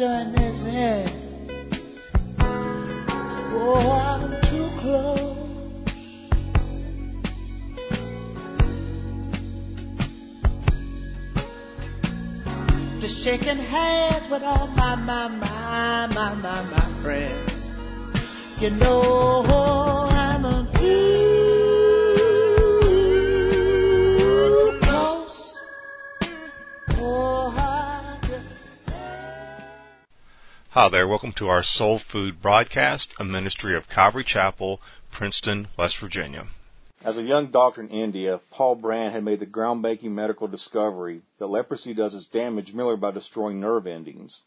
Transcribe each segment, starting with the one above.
is in. Oh, I'm too close. Just shaking hands with all my, my, my, my, my, my friends. You know Hi there, welcome to our Soul Food broadcast, a ministry of Calvary Chapel, Princeton, West Virginia. As a young doctor in India, Paul Brand had made the groundbreaking medical discovery that leprosy does its damage merely by destroying nerve endings.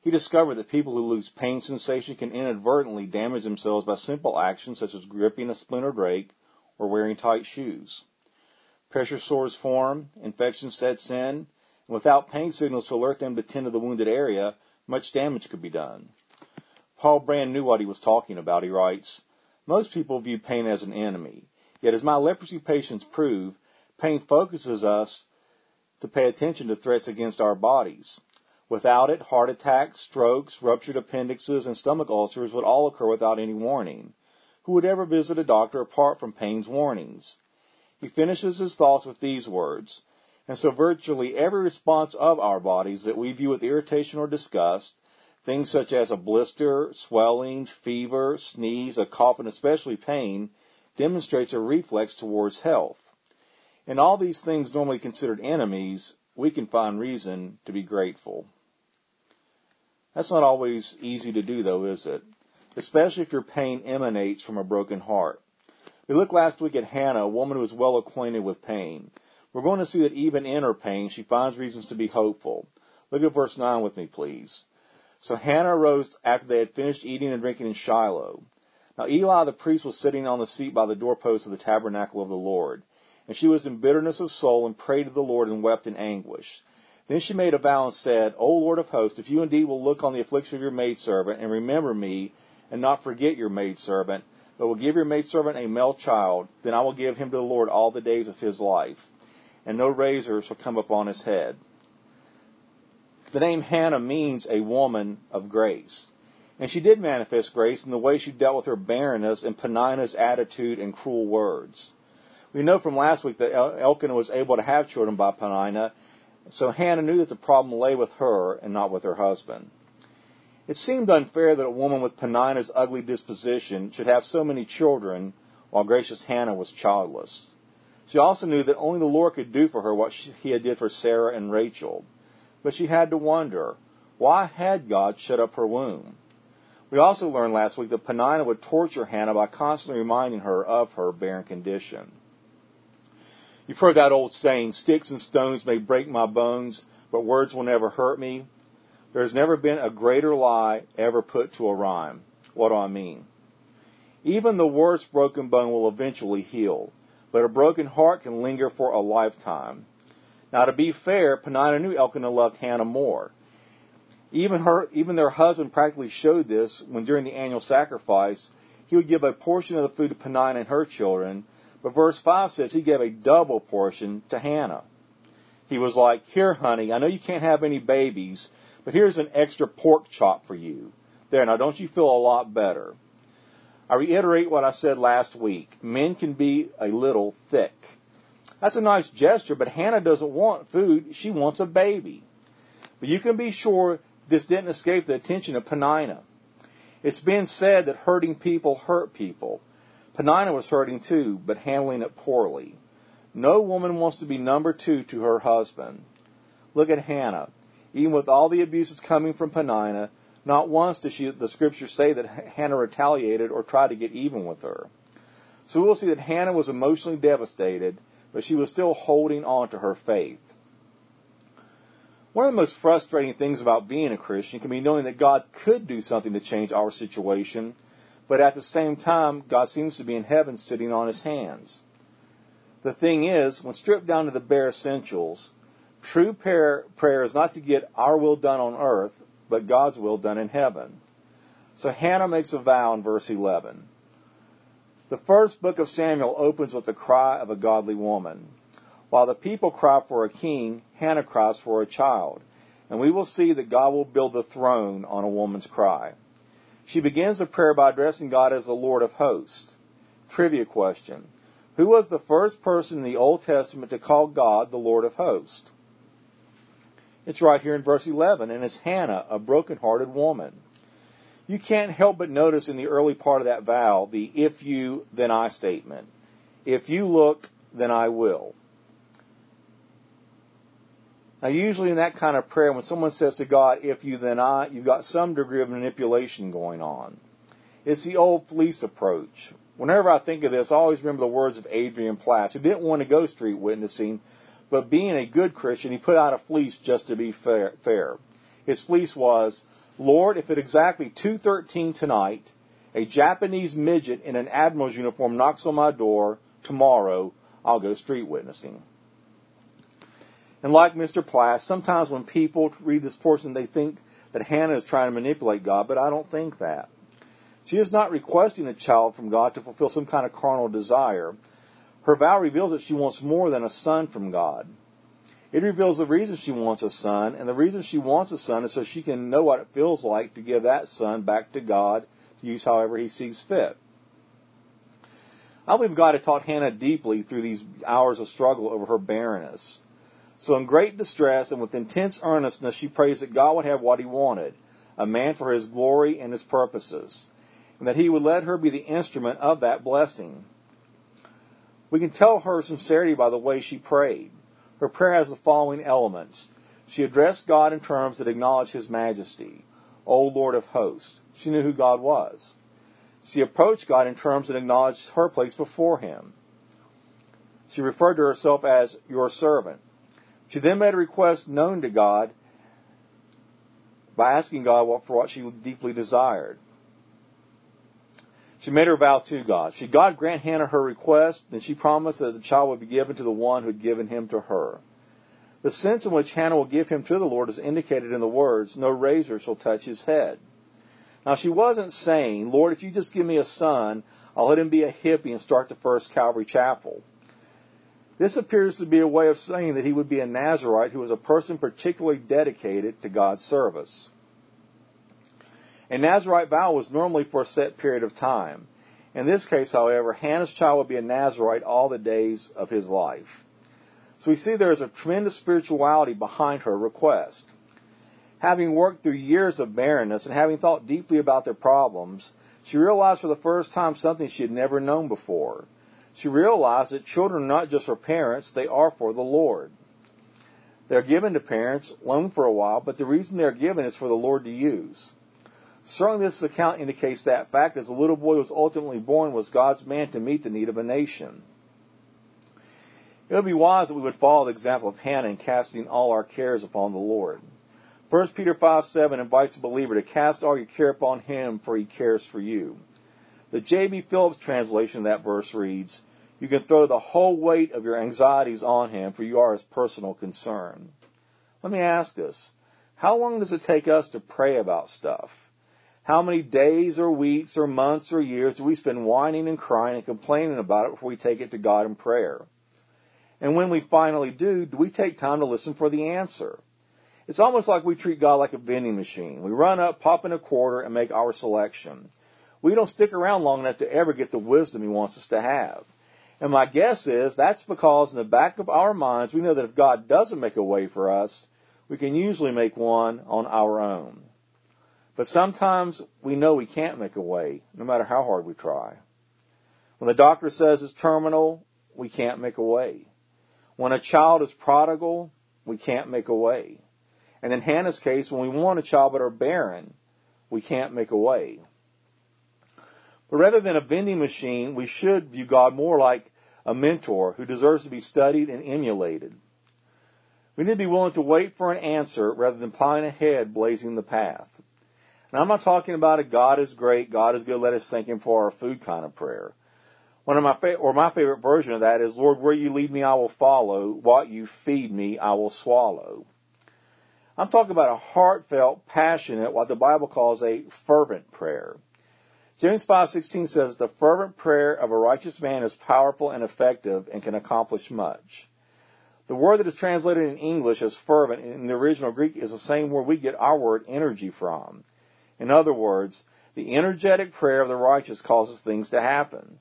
He discovered that people who lose pain sensation can inadvertently damage themselves by simple actions such as gripping a splintered rake or wearing tight shoes. Pressure sores form, infection sets in, and without pain signals to alert them to tend to the wounded area, much damage could be done. Paul Brand knew what he was talking about. He writes, Most people view pain as an enemy. Yet as my leprosy patients prove, pain focuses us to pay attention to threats against our bodies. Without it, heart attacks, strokes, ruptured appendixes, and stomach ulcers would all occur without any warning. Who would ever visit a doctor apart from pain's warnings? He finishes his thoughts with these words, and so virtually every response of our bodies that we view with irritation or disgust, things such as a blister, swelling, fever, sneeze, a cough, and especially pain, demonstrates a reflex towards health. In all these things normally considered enemies, we can find reason to be grateful. That's not always easy to do though, is it? Especially if your pain emanates from a broken heart. We looked last week at Hannah, a woman who was well acquainted with pain. We're going to see that even in her pain, she finds reasons to be hopeful. Look at verse 9 with me, please. So Hannah arose after they had finished eating and drinking in Shiloh. Now Eli the priest was sitting on the seat by the doorpost of the tabernacle of the Lord. And she was in bitterness of soul and prayed to the Lord and wept in anguish. Then she made a vow and said, O Lord of hosts, if you indeed will look on the affliction of your maidservant and remember me and not forget your maidservant, but will give your maidservant a male child, then I will give him to the Lord all the days of his life, and no razor shall come upon his head. The name Hannah means a woman of grace. And she did manifest grace in the way she dealt with her barrenness and Penina's attitude and cruel words. We know from last week that El- Elkanah was able to have children by Penina, so Hannah knew that the problem lay with her and not with her husband. It seemed unfair that a woman with Penina's ugly disposition should have so many children while gracious Hannah was childless. She also knew that only the Lord could do for her what she, he had did for Sarah and Rachel. But she had to wonder, why had God shut up her womb? We also learned last week that Penina would torture Hannah by constantly reminding her of her barren condition. You've heard that old saying, sticks and stones may break my bones, but words will never hurt me. There's never been a greater lie ever put to a rhyme. What do I mean? Even the worst broken bone will eventually heal, but a broken heart can linger for a lifetime. Now to be fair, Penina knew Elkanah loved Hannah more. Even her, even their husband practically showed this when during the annual sacrifice, he would give a portion of the food to Penina and her children, but verse 5 says he gave a double portion to Hannah. He was like, here honey, I know you can't have any babies, but here's an extra pork chop for you. There, now don't you feel a lot better? I reiterate what I said last week. Men can be a little thick. That's a nice gesture, but Hannah doesn't want food. She wants a baby. But you can be sure this didn't escape the attention of Penina. It's been said that hurting people hurt people. Penina was hurting too, but handling it poorly. No woman wants to be number two to her husband. Look at Hannah. Even with all the abuses coming from Penina, not once does she, the scriptures say that Hannah retaliated or tried to get even with her. So we'll see that Hannah was emotionally devastated, but she was still holding on to her faith. One of the most frustrating things about being a Christian can be knowing that God could do something to change our situation, but at the same time, God seems to be in heaven sitting on his hands. The thing is, when stripped down to the bare essentials, true prayer, prayer is not to get our will done on earth, but God's will done in heaven. So Hannah makes a vow in verse 11. The first book of Samuel opens with the cry of a godly woman. While the people cry for a king, Hannah cries for a child. and we will see that God will build the throne on a woman's cry. She begins the prayer by addressing God as the Lord of hosts. Trivia question. Who was the first person in the Old Testament to call God the Lord of hosts? It's right here in verse 11, and it's Hannah, a broken-hearted woman. You can't help but notice in the early part of that vow the if you, then I statement. If you look, then I will. Now, usually in that kind of prayer, when someone says to God, if you, then I, you've got some degree of manipulation going on. It's the old fleece approach. Whenever I think of this, I always remember the words of Adrian Plass, who didn't want to go street witnessing, but being a good Christian, he put out a fleece just to be fair. fair. His fleece was, Lord, if at exactly 2.13 tonight, a Japanese midget in an admiral's uniform knocks on my door, tomorrow, I'll go street witnessing. And like Mr. Plass, sometimes when people read this portion, they think that Hannah is trying to manipulate God, but I don't think that. She is not requesting a child from God to fulfill some kind of carnal desire. Her vow reveals that she wants more than a son from God. It reveals the reason she wants a son, and the reason she wants a son is so she can know what it feels like to give that son back to God to use however he sees fit. I believe God had taught Hannah deeply through these hours of struggle over her barrenness. So in great distress and with intense earnestness, she prays that God would have what he wanted, a man for his glory and his purposes, and that he would let her be the instrument of that blessing. We can tell her sincerity by the way she prayed. Her prayer has the following elements. She addressed God in terms that acknowledge his majesty. O Lord of hosts. She knew who God was. She approached God in terms that acknowledged her place before him. She referred to herself as your servant. She then made a request known to God by asking God for what she deeply desired. She made her vow to God. Should God grant Hannah her request, then she promised that the child would be given to the one who had given him to her. The sense in which Hannah will give him to the Lord is indicated in the words, No razor shall touch his head. Now she wasn't saying, Lord, if you just give me a son, I'll let him be a hippie and start the first Calvary Chapel. This appears to be a way of saying that he would be a Nazarite who was a person particularly dedicated to God's service. A Nazarite vow was normally for a set period of time. In this case, however, Hannah's child would be a Nazarite all the days of his life. So we see there is a tremendous spirituality behind her request. Having worked through years of barrenness and having thought deeply about their problems, she realized for the first time something she had never known before she realized that children are not just for parents, they are for the Lord. They're given to parents, loaned for a while, but the reason they're given is for the Lord to use. Certainly this account indicates that fact as the little boy was ultimately born was God's man to meet the need of a nation. It would be wise that we would follow the example of Hannah in casting all our cares upon the Lord. 1 Peter 5 7 invites the believer to cast all your care upon him, for he cares for you. The J.B. Phillips translation of that verse reads, You can throw the whole weight of your anxieties on him, for you are his personal concern. Let me ask this. How long does it take us to pray about stuff? How many days or weeks or months or years do we spend whining and crying and complaining about it before we take it to God in prayer? And when we finally do, do we take time to listen for the answer? It's almost like we treat God like a vending machine. We run up, pop in a quarter, and make our selection we don't stick around long enough to ever get the wisdom He wants us to have. And my guess is that's because in the back of our minds, we know that if God doesn't make a way for us, we can usually make one on our own. But sometimes we know we can't make a way, no matter how hard we try. When the doctor says it's terminal, we can't make a way. When a child is prodigal, we can't make a way. And in Hannah's case, when we want a child but are barren, we can't make a way. But rather than a vending machine, we should view God more like a mentor who deserves to be studied and emulated. We need to be willing to wait for an answer rather than plowing ahead, blazing the path. And I'm not talking about a God is great, God is good, let us thank Him for our food kind of prayer. One of my fa- or my favorite version of that is, Lord, where you lead me, I will follow. What you feed me, I will swallow. I'm talking about a heartfelt, passionate, what the Bible calls a fervent prayer. James 5:16 says the fervent prayer of a righteous man is powerful and effective and can accomplish much. The word that is translated in English as fervent in the original Greek is the same word we get our word energy from. In other words, the energetic prayer of the righteous causes things to happen.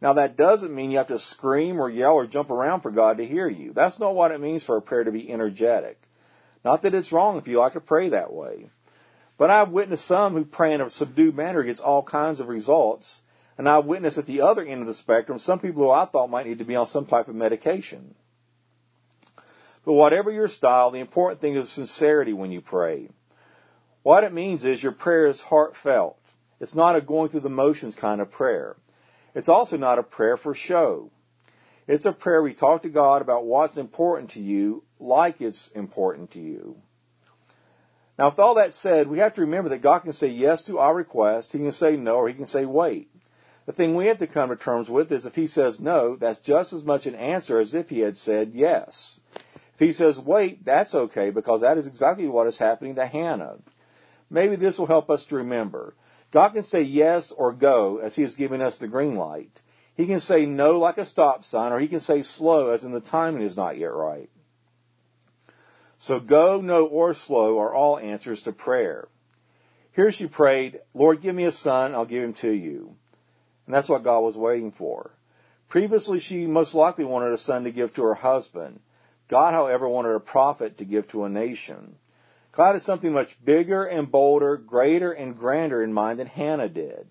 Now that doesn't mean you have to scream or yell or jump around for God to hear you. That's not what it means for a prayer to be energetic. Not that it's wrong if you like to pray that way. But I've witnessed some who pray in a subdued manner gets all kinds of results. And I've witnessed at the other end of the spectrum some people who I thought might need to be on some type of medication. But whatever your style, the important thing is sincerity when you pray. What it means is your prayer is heartfelt. It's not a going through the motions kind of prayer. It's also not a prayer for show. It's a prayer we talk to God about what's important to you, like it's important to you. Now, with all that said, we have to remember that God can say yes to our request, He can say no, or He can say wait. The thing we have to come to terms with is if He says no, that's just as much an answer as if He had said yes. If He says wait, that's okay because that is exactly what is happening to Hannah. Maybe this will help us to remember. God can say yes or go as He is giving us the green light. He can say no like a stop sign, or He can say slow as in the timing is not yet right. So go, no, or slow are all answers to prayer. Here she prayed, Lord, give me a son, I'll give him to you. And that's what God was waiting for. Previously, she most likely wanted a son to give to her husband. God, however, wanted a prophet to give to a nation. God had something much bigger and bolder, greater and grander in mind than Hannah did.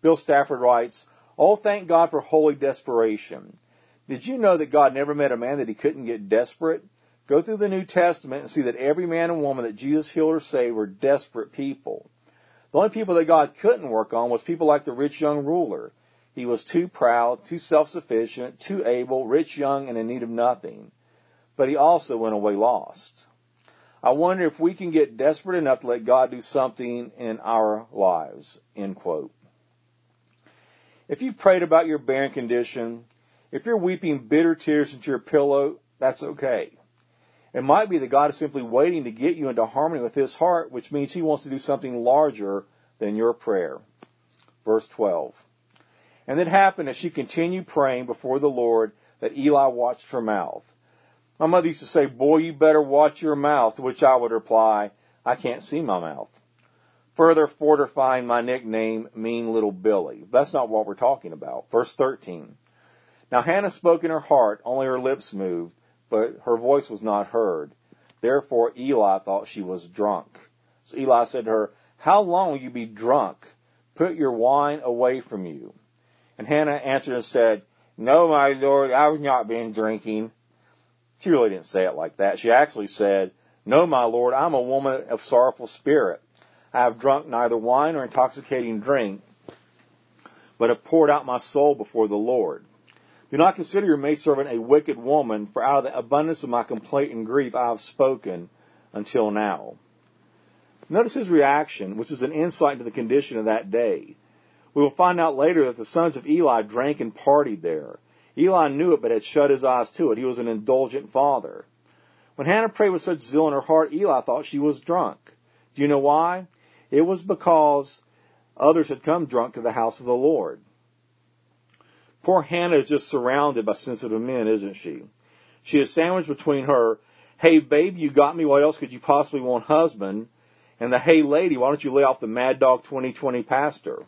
Bill Stafford writes, Oh, thank God for holy desperation. Did you know that God never met a man that he couldn't get desperate? Go through the New Testament and see that every man and woman that Jesus healed or saved were desperate people. The only people that God couldn't work on was people like the rich young ruler. He was too proud, too self-sufficient, too able, rich, young, and in need of nothing. But he also went away lost. I wonder if we can get desperate enough to let God do something in our lives. End quote. If you've prayed about your barren condition, if you're weeping bitter tears into your pillow, that's okay. It might be that God is simply waiting to get you into harmony with His heart, which means He wants to do something larger than your prayer. Verse 12. And it happened as she continued praying before the Lord that Eli watched her mouth. My mother used to say, boy, you better watch your mouth, to which I would reply, I can't see my mouth. Further fortifying my nickname, Mean Little Billy. That's not what we're talking about. Verse 13. Now Hannah spoke in her heart, only her lips moved but her voice was not heard. Therefore Eli thought she was drunk. So Eli said to her, How long will you be drunk? Put your wine away from you. And Hannah answered and said, No, my lord, I have not been drinking. She really didn't say it like that. She actually said, No, my lord, I'm a woman of sorrowful spirit. I have drunk neither wine nor intoxicating drink, but have poured out my soul before the Lord. Do not consider your maidservant a wicked woman, for out of the abundance of my complaint and grief I have spoken until now. Notice his reaction, which is an insight into the condition of that day. We will find out later that the sons of Eli drank and partied there. Eli knew it, but had shut his eyes to it. He was an indulgent father. When Hannah prayed with such zeal in her heart, Eli thought she was drunk. Do you know why? It was because others had come drunk to the house of the Lord. Poor Hannah is just surrounded by sensitive men, isn't she? She is sandwiched between her, hey babe, you got me, what else could you possibly want husband? And the hey lady, why don't you lay off the Mad Dog 2020 pastor?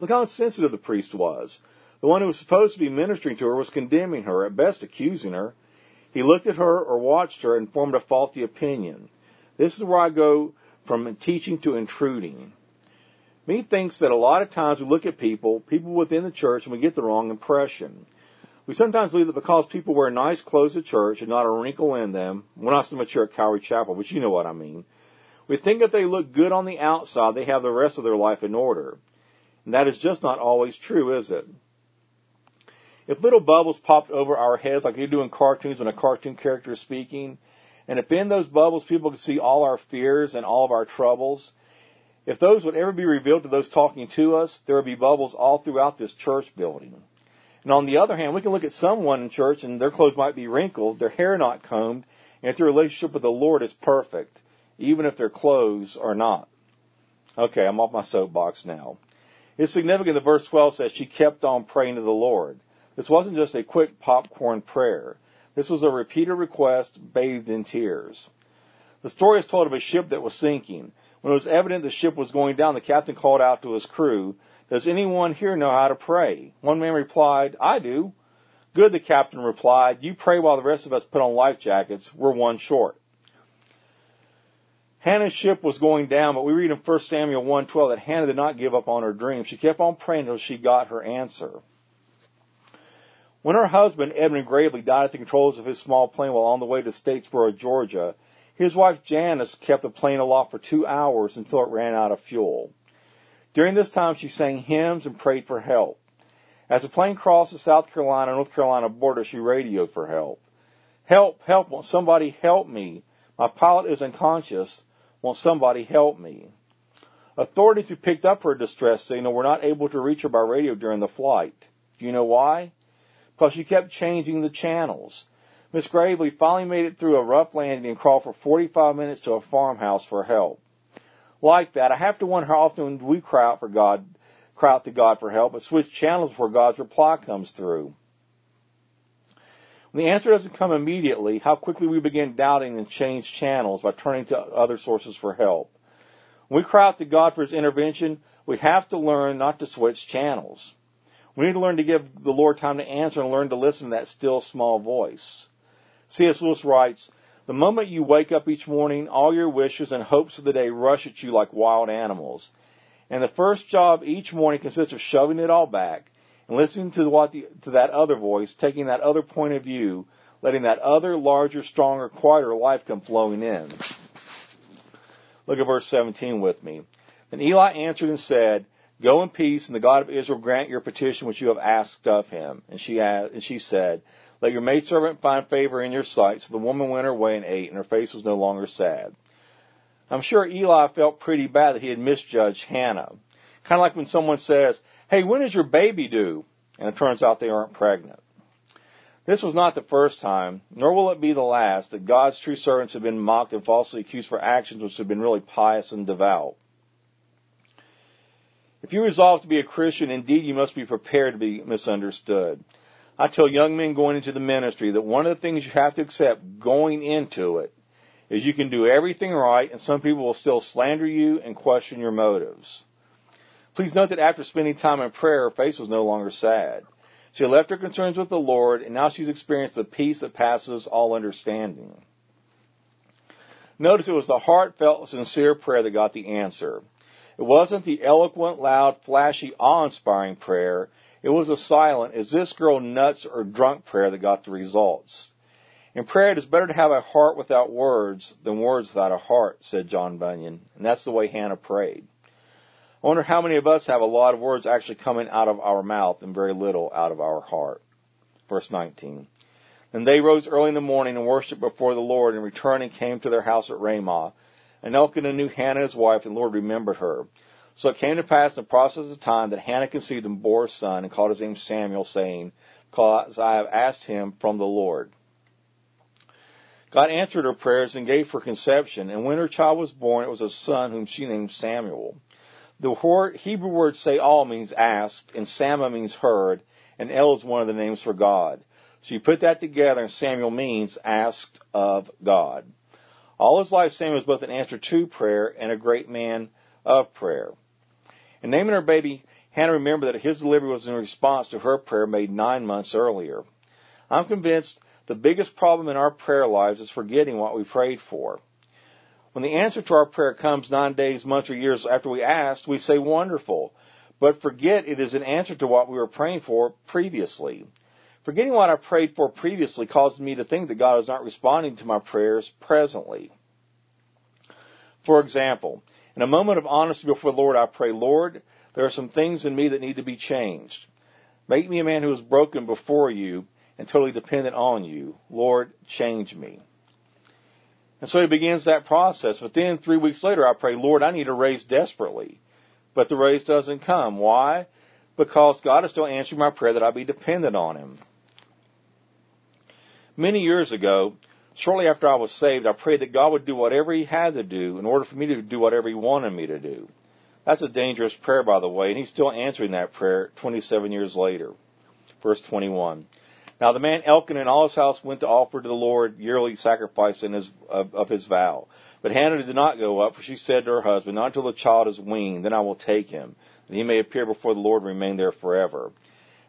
Look how insensitive the priest was. The one who was supposed to be ministering to her was condemning her, at best accusing her. He looked at her or watched her and formed a faulty opinion. This is where I go from teaching to intruding. Me thinks that a lot of times we look at people, people within the church, and we get the wrong impression. We sometimes believe that because people wear nice clothes at church and not a wrinkle in them, we're not so mature at Calvary Chapel, but you know what I mean. We think that they look good on the outside, they have the rest of their life in order. And that is just not always true, is it? If little bubbles popped over our heads like they do in cartoons when a cartoon character is speaking, and if in those bubbles people could see all our fears and all of our troubles, if those would ever be revealed to those talking to us, there would be bubbles all throughout this church building. And on the other hand, we can look at someone in church and their clothes might be wrinkled, their hair not combed, and their relationship with the Lord is perfect, even if their clothes are not. Okay, I'm off my soapbox now. It's significant that verse 12 says she kept on praying to the Lord. This wasn't just a quick popcorn prayer. This was a repeated request bathed in tears. The story is told of a ship that was sinking. When it was evident the ship was going down, the captain called out to his crew, Does anyone here know how to pray? One man replied, I do. Good, the captain replied. You pray while the rest of us put on life jackets. We're one short. Hannah's ship was going down, but we read in 1 Samuel 1:12 that Hannah did not give up on her dream. She kept on praying until she got her answer. When her husband, Edmund Gravely, died at the controls of his small plane while on the way to Statesboro, Georgia, his wife Janice kept the plane aloft for two hours until it ran out of fuel. During this time, she sang hymns and prayed for help. As the plane crossed the South Carolina North Carolina border, she radioed for help. Help, help, won't somebody help me? My pilot is unconscious. Won't somebody help me? Authorities who picked up her distress signal were not able to reach her by radio during the flight. Do you know why? Because she kept changing the channels. Miss Gravely finally made it through a rough landing and crawled for 45 minutes to a farmhouse for help. Like that, I have to wonder how often we cry out for God, cry out to God for help, but switch channels before God's reply comes through. When the answer doesn't come immediately, how quickly we begin doubting and change channels by turning to other sources for help. When we cry out to God for His intervention, we have to learn not to switch channels. We need to learn to give the Lord time to answer and learn to listen to that still small voice. C.S. Lewis writes, The moment you wake up each morning, all your wishes and hopes of the day rush at you like wild animals. And the first job each morning consists of shoving it all back and listening to what the, to that other voice, taking that other point of view, letting that other larger, stronger, quieter life come flowing in. Look at verse 17 with me. Then Eli answered and said, Go in peace, and the God of Israel grant your petition which you have asked of him. And she, and she said, let your maidservant find favor in your sight. So the woman went her way and ate, and her face was no longer sad. I'm sure Eli felt pretty bad that he had misjudged Hannah. Kind of like when someone says, hey, when is your baby due? And it turns out they aren't pregnant. This was not the first time, nor will it be the last, that God's true servants have been mocked and falsely accused for actions which have been really pious and devout. If you resolve to be a Christian, indeed you must be prepared to be misunderstood. I tell young men going into the ministry that one of the things you have to accept going into it is you can do everything right and some people will still slander you and question your motives. Please note that after spending time in prayer, her face was no longer sad. She left her concerns with the Lord and now she's experienced the peace that passes all understanding. Notice it was the heartfelt, sincere prayer that got the answer. It wasn't the eloquent, loud, flashy, awe-inspiring prayer. It was a silent, is this girl nuts or drunk prayer that got the results. In prayer, it is better to have a heart without words than words without a heart, said John Bunyan. And that's the way Hannah prayed. I wonder how many of us have a lot of words actually coming out of our mouth and very little out of our heart. Verse 19. Then they rose early in the morning and worshipped before the Lord and returned and came to their house at Ramah. And Elkanah knew Hannah his wife and the Lord remembered her. So it came to pass in the process of time that Hannah conceived and bore a son and called his name Samuel, saying, Because I have asked him from the Lord. God answered her prayers and gave her conception, and when her child was born, it was a son whom she named Samuel. The Hebrew word Saal means asked, and Sama means heard, and El is one of the names for God. So you put that together, and Samuel means asked of God. All his life, Samuel was both an answer to prayer and a great man of prayer. In naming her baby, Hannah remembered that his delivery was in response to her prayer made nine months earlier. I'm convinced the biggest problem in our prayer lives is forgetting what we prayed for. When the answer to our prayer comes nine days, months, or years after we asked, we say wonderful, but forget it is an answer to what we were praying for previously. Forgetting what I prayed for previously causes me to think that God is not responding to my prayers presently. For example, in a moment of honesty before the Lord, I pray, Lord, there are some things in me that need to be changed. Make me a man who is broken before you and totally dependent on you. Lord, change me. And so he begins that process. But then three weeks later, I pray, Lord, I need a raise desperately. But the raise doesn't come. Why? Because God is still answering my prayer that I be dependent on him. Many years ago, Shortly after I was saved, I prayed that God would do whatever He had to do in order for me to do whatever He wanted me to do. That's a dangerous prayer, by the way, and He's still answering that prayer 27 years later. Verse 21. Now the man Elkanah and all his house went to offer to the Lord yearly sacrifice in his, of, of his vow. But Hannah did not go up, for she said to her husband, Not until the child is weaned, then I will take him, and he may appear before the Lord and remain there forever.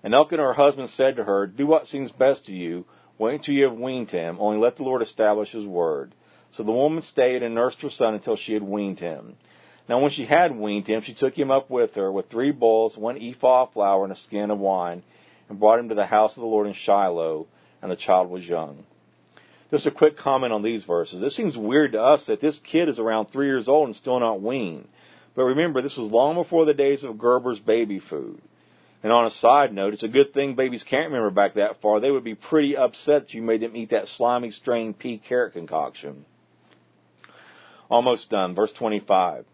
And Elkanah her husband said to her, Do what seems best to you, wait until you have weaned him, only let the Lord establish his word. So the woman stayed and nursed her son until she had weaned him. Now when she had weaned him, she took him up with her with three bulls, one ephah of flour, and a skin of wine, and brought him to the house of the Lord in Shiloh, and the child was young. Just a quick comment on these verses. It seems weird to us that this kid is around three years old and still not weaned. But remember, this was long before the days of Gerber's baby food. And on a side note, it's a good thing babies can't remember back that far. They would be pretty upset that you made them eat that slimy strained pea carrot concoction. Almost done. Verse 25.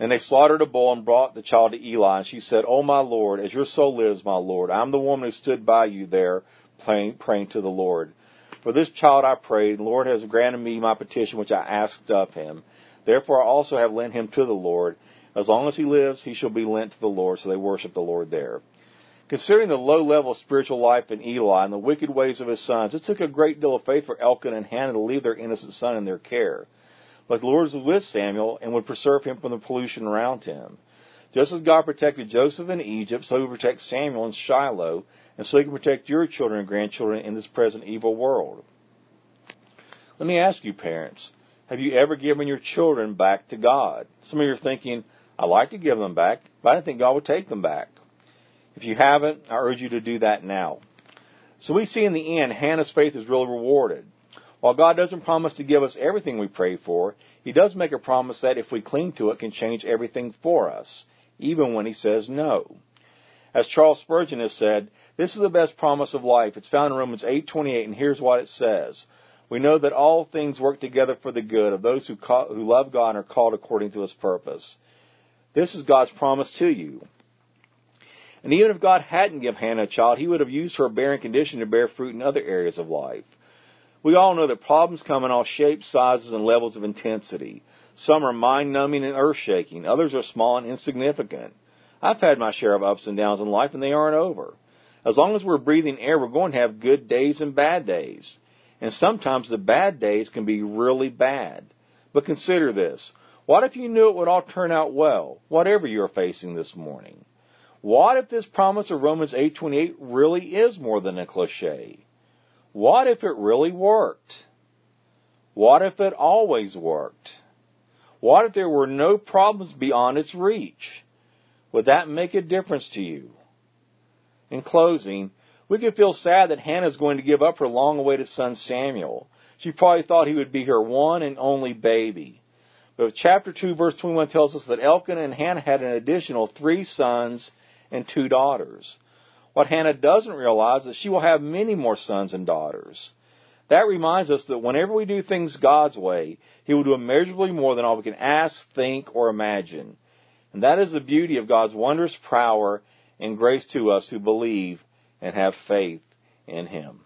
And they slaughtered a bull and brought the child to Eli. And she said, O my Lord, as your soul lives, my Lord, I am the woman who stood by you there praying, praying to the Lord. For this child I prayed, and the Lord has granted me my petition which I asked of him. Therefore I also have lent him to the Lord. As long as he lives, he shall be lent to the Lord. So they worship the Lord there. Considering the low level of spiritual life in Eli and the wicked ways of his sons, it took a great deal of faith for Elkanah and Hannah to leave their innocent son in their care. But the Lord was with Samuel and would preserve him from the pollution around him. Just as God protected Joseph in Egypt, so he will protect Samuel in Shiloh, and so he can protect your children and grandchildren in this present evil world. Let me ask you, parents, have you ever given your children back to God? Some of you are thinking, I'd like to give them back, but I didn't think God would take them back. If you haven't, I urge you to do that now. So we see in the end, Hannah's faith is really rewarded. While God doesn't promise to give us everything we pray for, He does make a promise that if we cling to it, can change everything for us, even when He says no. As Charles Spurgeon has said, this is the best promise of life. It's found in Romans 8:28, and here's what it says: We know that all things work together for the good of those who, call, who love God and are called according to His purpose. This is God's promise to you. And even if God hadn't given Hannah a child, He would have used her barren condition to bear fruit in other areas of life. We all know that problems come in all shapes, sizes, and levels of intensity. Some are mind numbing and earth shaking. Others are small and insignificant. I've had my share of ups and downs in life and they aren't over. As long as we're breathing air, we're going to have good days and bad days. And sometimes the bad days can be really bad. But consider this. What if you knew it would all turn out well, whatever you're facing this morning? What if this promise of Romans 8:28 really is more than a cliche? What if it really worked? What if it always worked? What if there were no problems beyond its reach? Would that make a difference to you? In closing, we could feel sad that Hannah is going to give up her long awaited son Samuel. She probably thought he would be her one and only baby. But chapter 2 verse 21 tells us that Elkanah and Hannah had an additional three sons and two daughters. What Hannah doesn't realize is she will have many more sons and daughters. That reminds us that whenever we do things God's way, He will do immeasurably more than all we can ask, think, or imagine. And that is the beauty of God's wondrous power and grace to us who believe and have faith in Him.